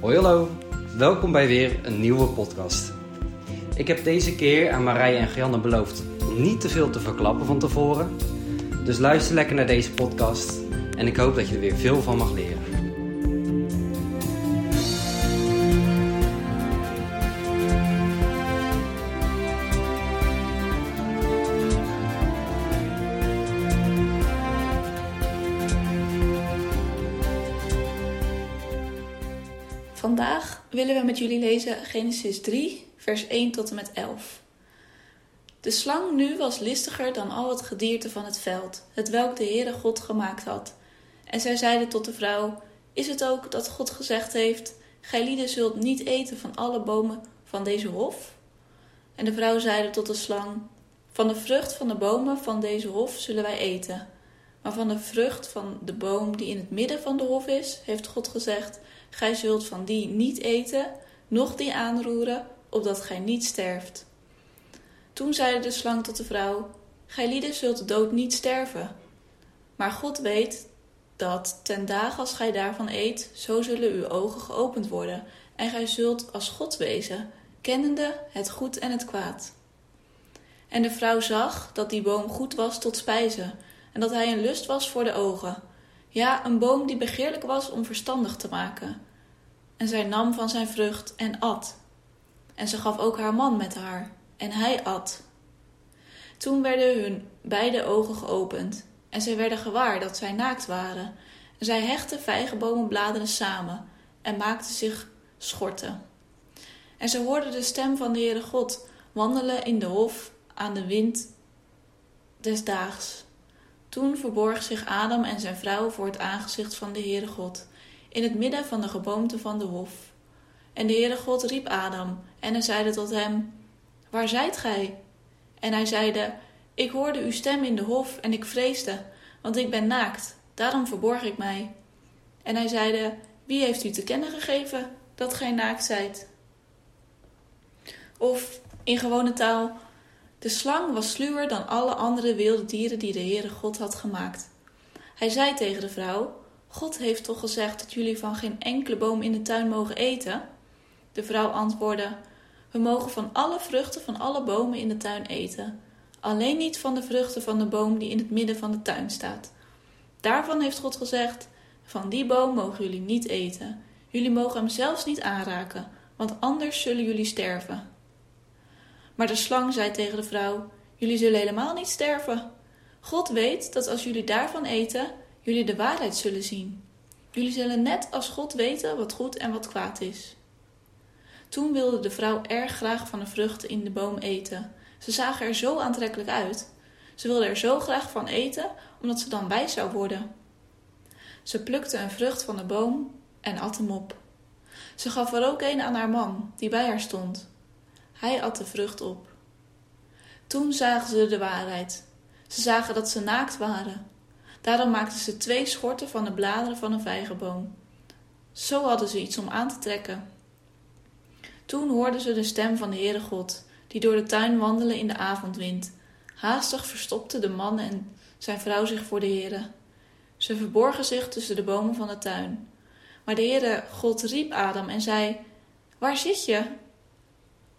Hoi hallo, welkom bij weer een nieuwe podcast. Ik heb deze keer aan Marije en Gianne beloofd om niet te veel te verklappen van tevoren. Dus luister lekker naar deze podcast en ik hoop dat je er weer veel van mag leren. Willen we met jullie lezen Genesis 3, vers 1 tot en met 11. De slang nu was listiger dan al het gedierte van het veld, het welk de Heere God gemaakt had. En zij zeiden tot de vrouw: Is het ook dat God gezegd heeft: Gij lieden zult niet eten van alle bomen van deze hof? En de vrouw zeide tot de slang: Van de vrucht van de bomen van deze hof zullen wij eten. Maar van de vrucht van de boom die in het midden van de hof is, heeft God gezegd: Gij zult van die niet eten, noch die aanroeren, opdat gij niet sterft. Toen zeide de slang tot de vrouw: Gij lieden zult de dood niet sterven. Maar God weet dat ten dagen als gij daarvan eet, zo zullen uw ogen geopend worden, en gij zult als God wezen, kennende het goed en het kwaad. En de vrouw zag dat die boom goed was tot spijzen, en dat hij een lust was voor de ogen. Ja, een boom die begeerlijk was om verstandig te maken. En zij nam van zijn vrucht en at. En ze gaf ook haar man met haar, en hij at. Toen werden hun beide ogen geopend, en zij werden gewaar dat zij naakt waren. En zij hechtten vijgenbomenbladeren samen, en maakten zich schorten. En ze hoorden de stem van de Heere God wandelen in de hof aan de wind des daags. Toen verborg zich Adam en zijn vrouw voor het aangezicht van de Heere God, in het midden van de geboomte van de hof. En de Heere God riep Adam, en hij zeide tot hem, Waar zijt gij? En hij zeide, Ik hoorde uw stem in de hof, en ik vreesde, want ik ben naakt, daarom verborg ik mij. En hij zeide, Wie heeft u te kennen gegeven dat gij naakt zijt? Of in gewone taal, de slang was sluwer dan alle andere wilde dieren die de Heere God had gemaakt. Hij zei tegen de vrouw: God heeft toch gezegd dat jullie van geen enkele boom in de tuin mogen eten? De vrouw antwoordde: We mogen van alle vruchten van alle bomen in de tuin eten, alleen niet van de vruchten van de boom die in het midden van de tuin staat. Daarvan heeft God gezegd: Van die boom mogen jullie niet eten. Jullie mogen hem zelfs niet aanraken, want anders zullen jullie sterven. Maar de slang zei tegen de vrouw: Jullie zullen helemaal niet sterven. God weet dat als jullie daarvan eten, jullie de waarheid zullen zien. Jullie zullen net als God weten wat goed en wat kwaad is. Toen wilde de vrouw erg graag van de vruchten in de boom eten. Ze zagen er zo aantrekkelijk uit. Ze wilde er zo graag van eten, omdat ze dan wijs zou worden. Ze plukte een vrucht van de boom en at hem op. Ze gaf er ook een aan haar man, die bij haar stond. Hij at de vrucht op. Toen zagen ze de waarheid. Ze zagen dat ze naakt waren. Daarom maakten ze twee schorten van de bladeren van een vijgenboom. Zo hadden ze iets om aan te trekken. Toen hoorden ze de stem van de Heere God, die door de tuin wandelen in de avondwind. Haastig verstopte de man en zijn vrouw zich voor de Heere. Ze verborgen zich tussen de bomen van de tuin. Maar de Heere God riep Adam en zei: Waar zit je?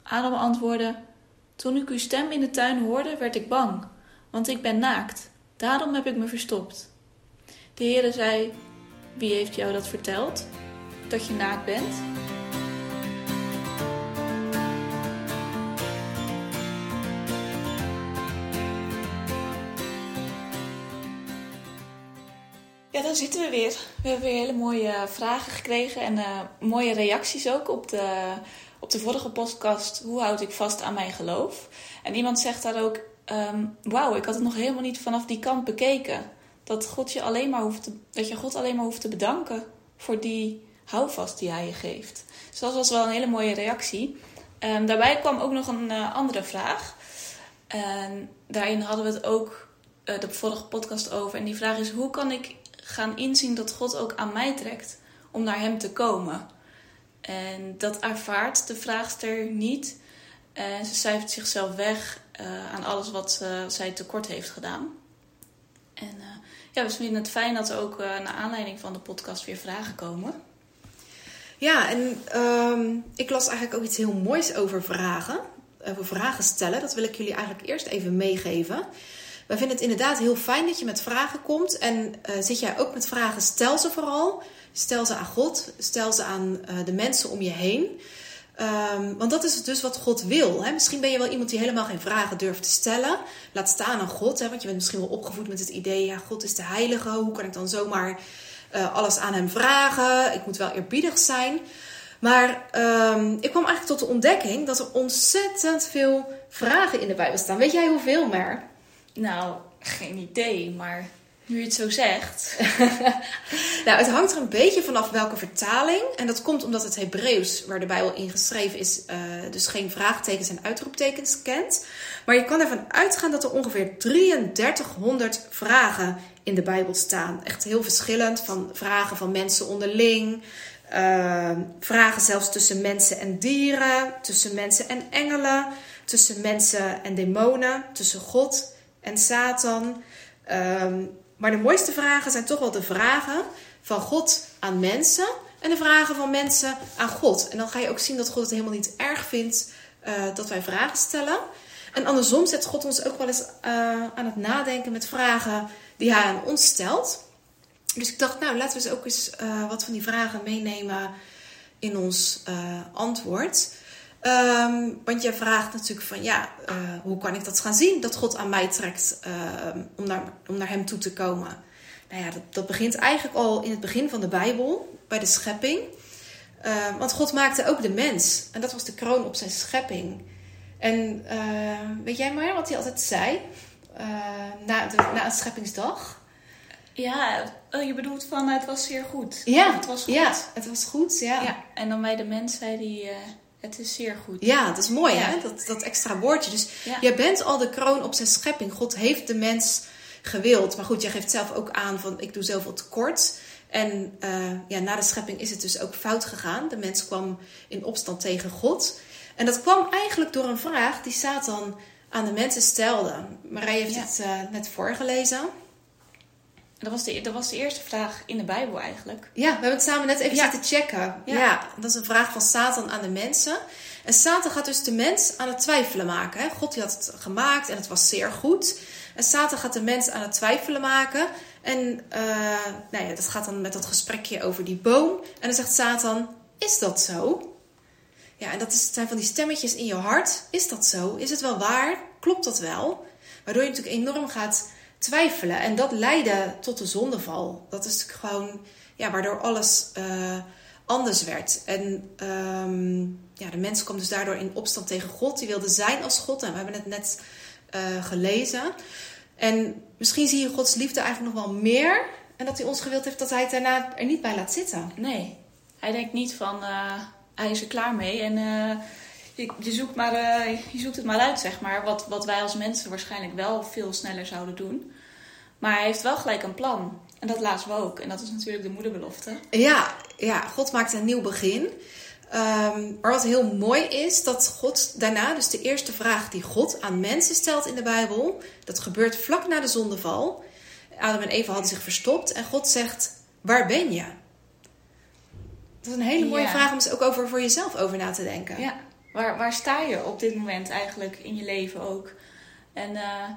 Adam antwoordde: Toen ik uw stem in de tuin hoorde, werd ik bang, want ik ben naakt. Daarom heb ik me verstopt. De Heere zei: Wie heeft jou dat verteld? Dat je naakt bent? Ja, dan zitten we weer. We hebben weer hele mooie vragen gekregen en uh, mooie reacties ook op de, op de vorige podcast. Hoe houd ik vast aan mijn geloof? En iemand zegt daar ook: um, Wauw, ik had het nog helemaal niet vanaf die kant bekeken. Dat, God je alleen maar hoeft te, dat je God alleen maar hoeft te bedanken voor die houvast die hij je geeft. Dus dat was wel een hele mooie reactie. Um, daarbij kwam ook nog een uh, andere vraag. En daarin hadden we het ook uh, de vorige podcast over. En die vraag is: hoe kan ik gaan inzien dat God ook aan mij trekt om naar Hem te komen. En dat ervaart de vraagster niet. En ze cijfert zichzelf weg uh, aan alles wat uh, zij tekort heeft gedaan. En uh, ja, we vinden het fijn dat er ook naar aanleiding van de podcast weer vragen komen. Ja, en ehm, ik las eigenlijk ook iets heel moois over vragen. Over vragen stellen. Dat wil ik jullie eigenlijk eerst even meegeven. Wij vinden het inderdaad heel fijn dat je met vragen komt. En uh, zit jij ook met vragen, stel ze vooral. Stel ze aan God, stel ze aan uh, de mensen om je heen. Um, want dat is dus wat God wil. Hè? Misschien ben je wel iemand die helemaal geen vragen durft te stellen. Laat staan aan God. Hè? Want je bent misschien wel opgevoed met het idee: ja, God is de heilige. Hoe kan ik dan zomaar uh, alles aan hem vragen? Ik moet wel eerbiedig zijn. Maar um, ik kwam eigenlijk tot de ontdekking dat er ontzettend veel vragen in de Bijbel staan. Weet jij hoeveel, Mer? Nou, geen idee, maar nu je het zo zegt. nou, het hangt er een beetje vanaf welke vertaling. En dat komt omdat het Hebreeuws, waar de Bijbel in geschreven is, uh, dus geen vraagtekens en uitroeptekens kent. Maar je kan ervan uitgaan dat er ongeveer 3300 vragen in de Bijbel staan. Echt heel verschillend. Van vragen van mensen onderling. Uh, vragen zelfs tussen mensen en dieren. Tussen mensen en engelen. Tussen mensen en demonen. Tussen God en Satan. Um, maar de mooiste vragen zijn toch wel de vragen van God aan mensen en de vragen van mensen aan God. En dan ga je ook zien dat God het helemaal niet erg vindt uh, dat wij vragen stellen. En andersom zet God ons ook wel eens uh, aan het nadenken met vragen die hij aan ons stelt. Dus ik dacht, nou laten we eens ook eens uh, wat van die vragen meenemen in ons antwoord. Um, want je vraagt natuurlijk van ja, uh, hoe kan ik dat gaan zien dat God aan mij trekt uh, om, naar, om naar Hem toe te komen? Nou ja, dat, dat, begint eigenlijk al in het begin van de Bijbel, bij de schepping. Uh, want God maakte ook de mens en dat was de kroon op zijn schepping. En weet jij maar wat hij altijd zei na, de, na een scheppingsdag? Ja, oh, je bedoelt van het was zeer goed. Ja, het was goed. Ja, het was goed. Ja. ja en dan bij de mens zei hij het is zeer goed. Ja, dat is mooi ja. hè, dat, dat extra woordje. Dus ja. jij bent al de kroon op zijn schepping. God heeft de mens gewild. Maar goed, jij geeft zelf ook aan van ik doe zoveel tekort. En uh, ja, na de schepping is het dus ook fout gegaan. De mens kwam in opstand tegen God. En dat kwam eigenlijk door een vraag die Satan aan de mensen stelde. Marije heeft ja. het uh, net voorgelezen. Dat was, de, dat was de eerste vraag in de Bijbel eigenlijk. Ja, we hebben het samen net even ja. zitten checken. Ja. ja. dat is een vraag van Satan aan de mensen. En Satan gaat dus de mens aan het twijfelen maken. Hè? God die had het gemaakt en het was zeer goed. En Satan gaat de mens aan het twijfelen maken. En uh, nou ja, dat gaat dan met dat gesprekje over die boom. En dan zegt Satan, is dat zo? Ja, en dat is, zijn van die stemmetjes in je hart. Is dat zo? Is het wel waar? Klopt dat wel? Waardoor je natuurlijk enorm gaat twijfelen. En dat leidde tot de zondeval. Dat is gewoon ja, waardoor alles uh, anders werd. En um, ja, de mens kwam dus daardoor in opstand tegen God. Die wilde zijn als God. En we hebben het net uh, gelezen. En misschien zie je Gods liefde eigenlijk nog wel meer. En dat hij ons gewild heeft dat hij het daarna er niet bij laat zitten. Nee, hij denkt niet van uh, hij is er klaar mee. En je, je, zoekt maar, uh, je zoekt het maar uit, zeg maar. Wat, wat wij als mensen waarschijnlijk wel veel sneller zouden doen. Maar hij heeft wel gelijk een plan. En dat laten we ook. En dat is natuurlijk de moederbelofte. Ja, ja God maakt een nieuw begin. Um, maar wat heel mooi is, dat God daarna, dus de eerste vraag die God aan mensen stelt in de Bijbel, dat gebeurt vlak na de zondeval. Adam en Eva hadden zich verstopt en God zegt: Waar ben je? Dat is een hele mooie ja. vraag om eens ook over voor jezelf over na te denken. Ja, waar, waar sta je op dit moment eigenlijk in je leven ook? En uh,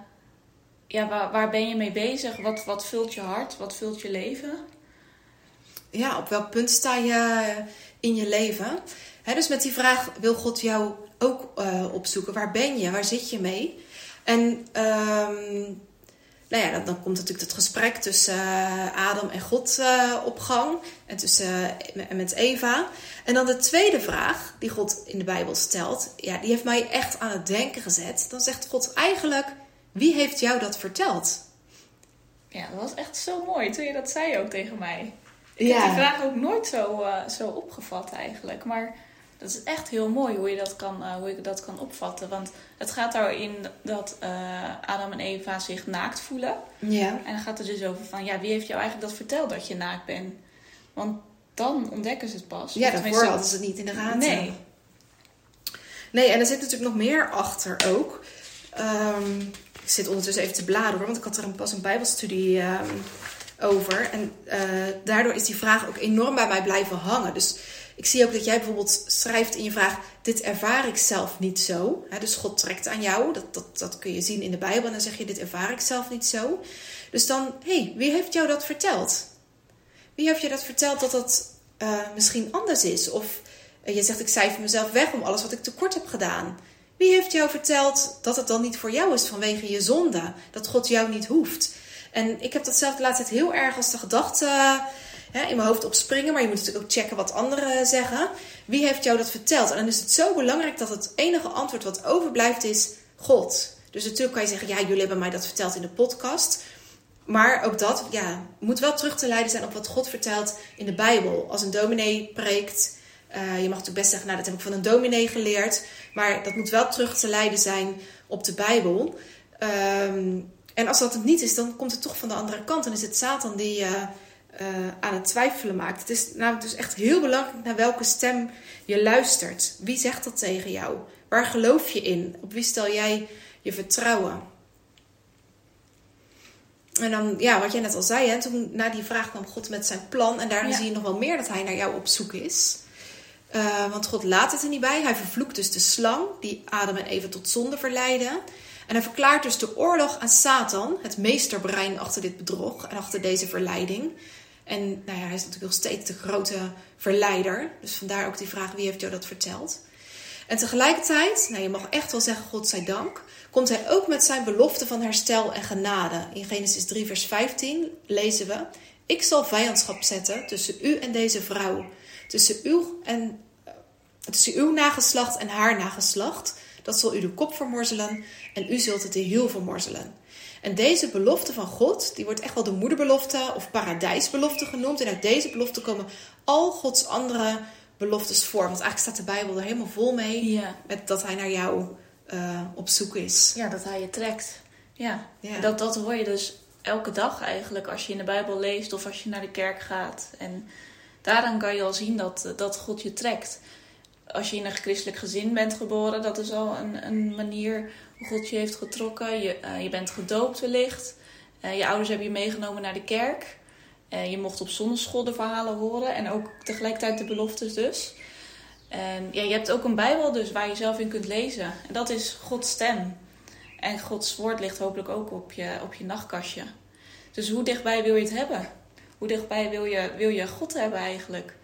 ja, waar, waar ben je mee bezig? Wat, wat vult je hart? Wat vult je leven? Ja, op welk punt sta je in je leven? dus met die vraag wil God jou ook uh, opzoeken. Waar ben je? Waar zit je mee? En um, nou ja, dan, dan, komt natuurlijk het gesprek tussen uh, Adam en God uh, op gang. En tussen, met Eva. En dan de tweede vraag die God in de Bijbel stelt. Ja, die heeft mij echt aan het denken gezet. Dan zegt God eigenlijk wie heeft jou dat verteld? Ja, dat was echt zo mooi toen je dat zei ook tegen mij. Ik ja. heb die vraag ook nooit zo, uh, zo opgevat eigenlijk. Maar dat is echt heel mooi hoe je dat kan, uh, hoe je dat kan opvatten. Want het gaat erin dat uh, Adam en Eva zich naakt voelen. Ja. En dan gaat het dus over van, ja, wie heeft jou eigenlijk dat verteld dat je naakt bent? Want dan ontdekken ze het pas. Ja, daarvoor hadden ze het niet in de gaten. Nee. Nee, en er zit natuurlijk nog meer achter ook. Um, ik zit ondertussen even te bladeren, want ik had er pas een Bijbelstudie um, over. En uh, daardoor is die vraag ook enorm bij mij blijven hangen. Dus Ik zie ook dat jij bijvoorbeeld schrijft in je vraag: Dit ervaar ik zelf niet zo. dus God trekt aan jou. Dat, dat, dat kun je zien in de Bijbel. En dan zeg je: Dit ervaar ik zelf niet zo. Dus dan, hé, hey, wie heeft jou dat verteld? Wie heeft je dat verteld dat dat uh, misschien anders is? Of uh, je zegt: Ik cijfer mezelf weg om alles wat ik tekort heb gedaan. Wie heeft jou verteld dat het dan niet voor jou is vanwege je zonde? Dat God jou niet hoeft? En ik heb dat zelf de laatste tijd heel erg als de gedachte in mijn hoofd opspringen. Maar je moet natuurlijk ook checken wat anderen zeggen. Wie heeft jou dat verteld? En dan is het zo belangrijk dat het enige antwoord wat overblijft is God. Dus natuurlijk kan je zeggen, ja, jullie hebben mij dat verteld in de podcast. Maar ook dat ja, moet wel terug te leiden zijn op wat God vertelt in de Bijbel. Als een dominee preekt, uh, je mag natuurlijk best zeggen, nou dat heb ik van een dominee geleerd. Maar dat moet wel terug te leiden zijn op de Bijbel. Um, en als dat het niet is, dan komt het toch van de andere kant. Dan is het Satan die je uh, aan het twijfelen maakt. Het is namelijk dus echt heel belangrijk naar welke stem je luistert. Wie zegt dat tegen jou? Waar geloof je in? Op wie stel jij je vertrouwen? En dan, ja, wat jij net al zei, hè, toen na die vraag kwam God met zijn plan. En daarin zie je nog wel meer dat hij naar jou op zoek is. Uh, want God laat het er niet bij. Hij vervloekt dus de slang die Adam en Eva tot zonde verleidde. En hij verklaart dus de oorlog aan Satan, het meesterbrein achter dit bedrog en achter deze verleiding. En nou ja, hij is natuurlijk nog steeds de grote verleider. Dus vandaar ook die vraag: wie heeft jou dat verteld? En tegelijkertijd, nou je mag echt wel zeggen, God zij dank, komt hij ook met zijn belofte van herstel en genade. In Genesis 3, vers 15 lezen we: Ik zal vijandschap zetten tussen u en deze vrouw, tussen uw, en, tussen uw nageslacht en haar nageslacht. Dat zal u de kop vermorzelen en u zult het de hiel vermorzelen. En deze belofte van God, die wordt echt wel de moederbelofte of paradijsbelofte genoemd. En uit deze belofte komen al Gods andere beloftes voor. Want eigenlijk staat de Bijbel er helemaal vol mee. Met dat hij naar jou uh, op zoek is. Ja, dat hij je trekt. Ja, ja. Dat, dat hoor je dus elke dag eigenlijk als je in de Bijbel leest of als je naar de kerk gaat. En daaraan kan je al zien dat, dat God je trekt. Als je in een christelijk gezin bent geboren, dat is al een, een manier God je heeft getrokken. Je, uh, je bent gedoopt wellicht. Uh, je ouders hebben je meegenomen naar de kerk. Uh, je mocht op zonneschool de verhalen horen. En ook tegelijkertijd de beloftes dus. En ja, je hebt ook een Bijbel dus waar je zelf in kunt lezen. En dat is Gods stem. En Gods woord ligt hopelijk ook op je, op je nachtkastje. Dus hoe dichtbij wil je het hebben? Hoe dichtbij wil je, wil je God hebben eigenlijk?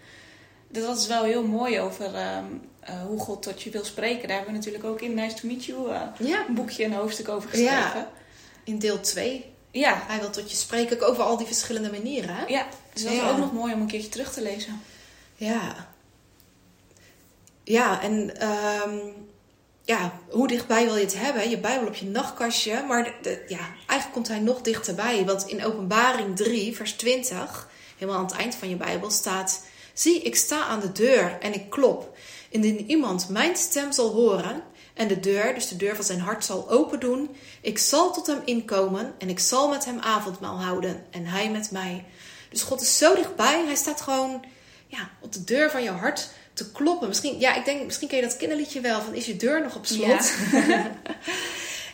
Dus dat is wel heel mooi over um, uh, hoe God tot je wil spreken. Daar hebben we natuurlijk ook in Nice to Meet You uh, ja. een boekje, een hoofdstuk over geschreven. Ja. In deel 2. Ja. Hij wil tot je spreken, ook over al die verschillende manieren. Hè? Ja, dus dat is ook nog mooi om een keertje terug te lezen. Ja. Ja, en um, ja, hoe dichtbij wil je het hebben? Je Bijbel op je nachtkastje. Maar de, ja, eigenlijk komt hij nog dichterbij. Want in Openbaring 3, vers 20, helemaal aan het eind van je Bijbel, staat... Zie, ik sta aan de deur en ik klop. Indien iemand mijn stem zal horen en de deur, dus de deur van zijn hart, zal open doen, ik zal tot hem inkomen en ik zal met hem avondmaal houden en hij met mij. Dus God is zo dichtbij, hij staat gewoon ja, op de deur van je hart te kloppen. Misschien, ja, ik denk, misschien ken je dat kinderliedje wel van is je deur nog op slot? Ja.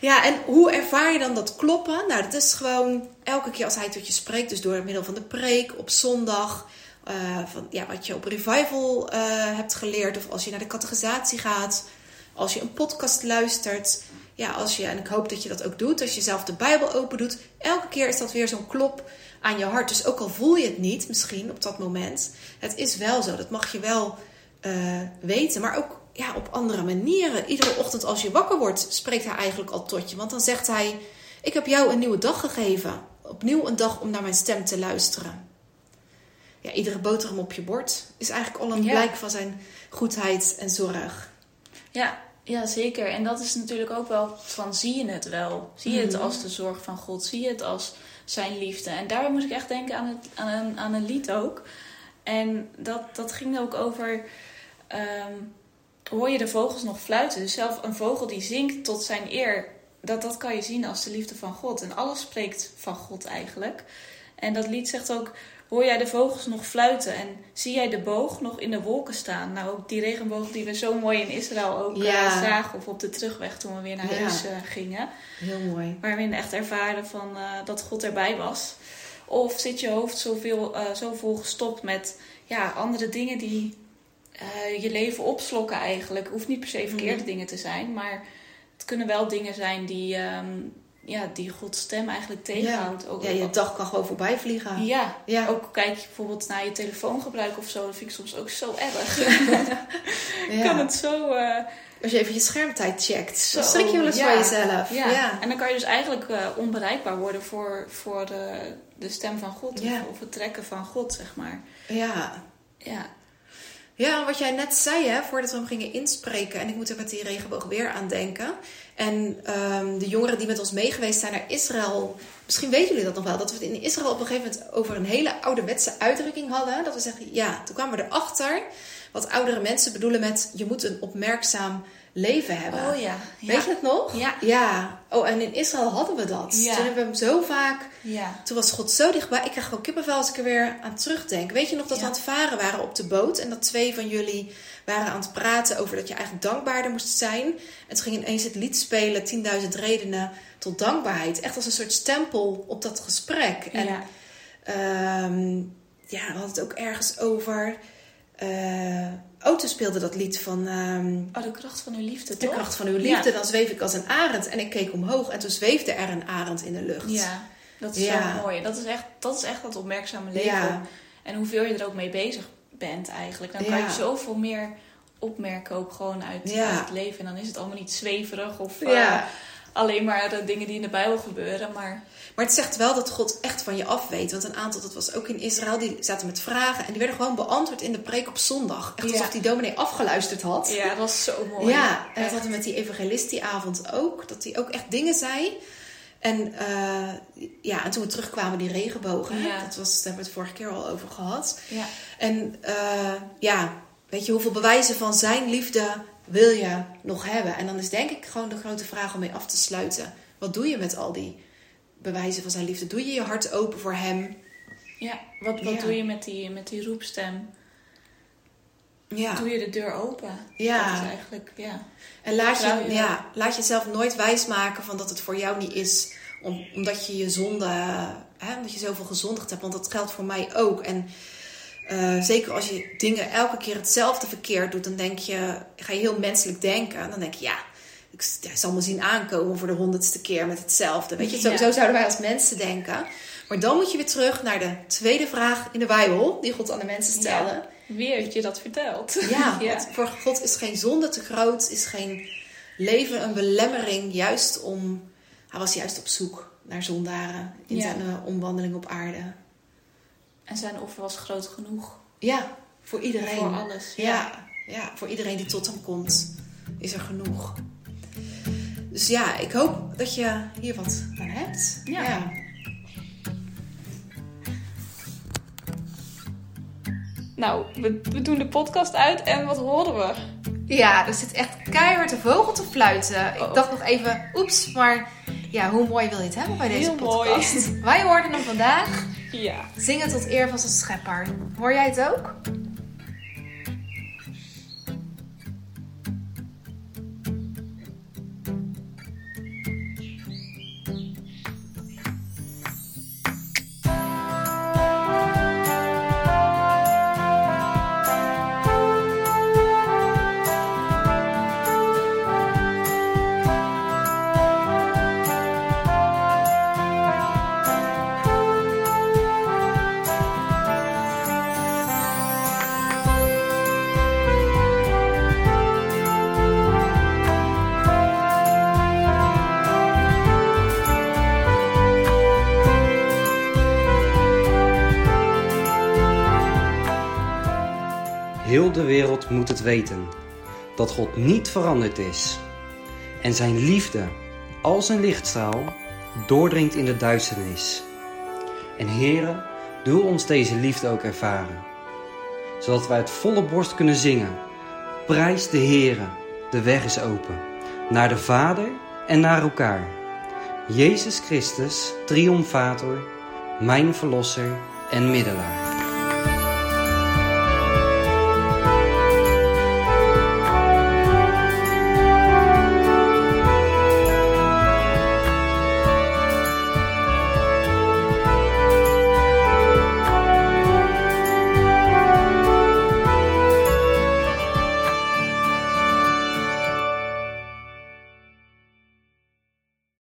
ja, en hoe ervaar je dan dat kloppen? Nou, dat is gewoon elke keer als hij tot je spreekt, dus door middel van de preek op zondag uh, van, ja, wat je op revival uh, hebt geleerd. Of als je naar de categorisatie gaat. Als je een podcast luistert. Ja, als je, en ik hoop dat je dat ook doet. Als je zelf de Bijbel open doet. Elke keer is dat weer zo'n klop aan je hart. Dus ook al voel je het niet misschien op dat moment. Het is wel zo. Dat mag je wel uh, weten. Maar ook ja, op andere manieren. Iedere ochtend als je wakker wordt, spreekt hij eigenlijk al tot je. Want dan zegt hij: Ik heb jou een nieuwe dag gegeven. Opnieuw een dag om naar mijn stem te luisteren ja, iedere boterham op je bord is eigenlijk al een blijk van zijn goedheid en zorg. Ja, ja, zeker. En dat is natuurlijk ook wel van zie je het wel? Zie je het mhm. als de zorg van God? Zie je het als zijn liefde? En daar moest ik echt denken aan, het, aan, een, aan een lied ook. En dat, dat ging ook over. Um, hoor je de vogels nog fluiten? Dus zelf een vogel die zingt tot zijn eer. Dat, dat kan je zien als de liefde van God. En alles spreekt van God eigenlijk. En dat lied zegt ook hoor jij de vogels nog fluiten en zie jij de boog nog in de wolken staan. Nou, ook die regenboog die we zo mooi in Israël ook eh, zagen of op de terugweg toen we weer naar huis uh, gingen. Heel mooi. Waar we echt ervaren van, uh, dat God erbij was. Of zit je hoofd zoveel, zo vol gestopt met ja, andere dingen die eh, je leven opslokken eigenlijk. Het hoeft niet per se verkeerde Mhm. dingen te zijn, maar het kunnen wel dingen zijn die, ehm, ja, die Gods stem eigenlijk tegenhoudt. Ook, Ja, je dag kan gewoon voorbij vliegen. ja, Ja. ook kijk je bijvoorbeeld naar je telefoongebruik of zo, dat vind ik soms ook zo erg. Ja. kan het zo... eh, Als je even je schermtijd checkt, Zo, dan schrik je wel eens ja. van jezelf. ja. Ja. En dan kan je dus eigenlijk eh, onbereikbaar worden voor, voor de, de stem van God Ja. of, of het trekken van God, zeg maar. ja. Ja, Ja, wat jij net zei, hè, voordat we hem gingen inspreken. En ik moet er met die regenboog weer aan denken. En ehm, de jongeren die met ons meegeweest zijn naar Israël. Misschien weten jullie dat nog wel. Dat we het in Israël op een gegeven moment over een hele ouderwetse uitdrukking hadden. Dat we zeggen, ja, toen kwamen we erachter. Wat oudere mensen bedoelen met je moet een opmerkzaam leven hebben. oh ja. Weet je het nog? Ja. Ja. Oh, en in Israël hadden we dat. Ja. Toen hebben we hem zo vaak Ja. toen was God zo dichtbij. Ik krijg gewoon kippenvel als ik er weer aan terugdenk. Weet je nog dat we aan het varen waren op de boot? En dat twee van jullie waren aan het praten over dat je eigenlijk dankbaarder moest zijn. En toen ging ineens het lied spelen, 10.000 redenen tot dankbaarheid. Echt als een soort stempel op dat gesprek. En ja. ehm, ja, we hadden het ook ergens over... Auto speelde dat lied van ehm, Oh, de kracht van uw liefde, De toch? kracht van uw liefde. Ja. Dan zweef ik als een arend. En ik keek omhoog en toen zweefde er een arend in de lucht. Ja, dat is Ja. zo mooi. Dat is echt dat, is echt dat opmerkzame leven. Ja. En hoeveel je er ook mee bezig bent eigenlijk. Dan kan je zoveel meer opmerken ook gewoon uit, het leven. En dan is het allemaal niet zweverig of eh. Alleen maar de dingen die in de Bijbel gebeuren. Maar Maar het zegt wel dat God echt van je af weet. Want een aantal, dat was ook in Israël, die zaten met vragen. En die werden gewoon beantwoord in de preek op zondag. Echt Ja. alsof die dominee afgeluisterd had. ja, dat was zo mooi. Ja, en dat hadden we met die evangelist die avond ook. Dat hij ook echt dingen zei. En, eh, ja, en toen we terugkwamen, die regenbogen. Ja. Dat was, daar hebben we het vorige keer al over gehad. Ja. En eh, ja, weet je, hoeveel bewijzen van zijn liefde wil je nog hebben? En dan is denk ik gewoon de grote vraag om mee af te sluiten. Wat doe je met al die bewijzen van zijn liefde? Doe je je hart open voor hem? Ja, wat, wat Ja. doe je met die, met die roepstem? Ja. Doe je de deur open? Ja. Dat is eigenlijk, ja. En laat je, je- ja, laat jezelf nooit wijsmaken van dat het voor jou niet is. Om, omdat je je zonde, hè, omdat je zoveel gezondigd hebt. Want dat geldt voor mij ook. En eh, zeker als je dingen elke keer hetzelfde verkeerd doet, dan denk je, ga je heel menselijk denken. Dan denk je, ja, ik zal me zien aankomen voor de honderdste keer met hetzelfde. Weet je, zo, Ja. zo zouden wij als mensen denken. Maar dan moet je weer terug naar de tweede vraag in de Bijbel, die God aan de mensen stelde. Ja. Wie heeft je dat verteld? Ja, Ja. want voor God is geen zonde te groot, is geen leven een belemmering. Juist om, hij was juist op zoek naar zondaren in zijn eh, omwandeling op aarde. En zijn offer was groot genoeg. Ja, voor iedereen. Voor alles. Ja, ja, voor iedereen die tot hem komt, is er genoeg. Dus ja, ik hoop dat je hier wat aan hebt. Ja. Nou, we, we doen de podcast uit en wat horen we? Ja, er zit echt keihard een vogel te fluiten. Oh. Ik dacht nog even, oeps, maar ja, hoe mooi wil je het hebben bij deze Heel mooi. podcast? Wij hoorden hem vandaag. Ja. Zingen tot eer van zijn schepper. Hoor jij het ook? Moet het weten dat God niet veranderd is en zijn liefde als een lichtstraal doordringt in de duisternis. En Heere, doe ons deze liefde ook ervaren, zodat wij het volle borst kunnen zingen. Prijs de Heere, de weg is open, naar de Vader en naar elkaar. Jezus Christus, triomfator, mijn verlosser en middelaar.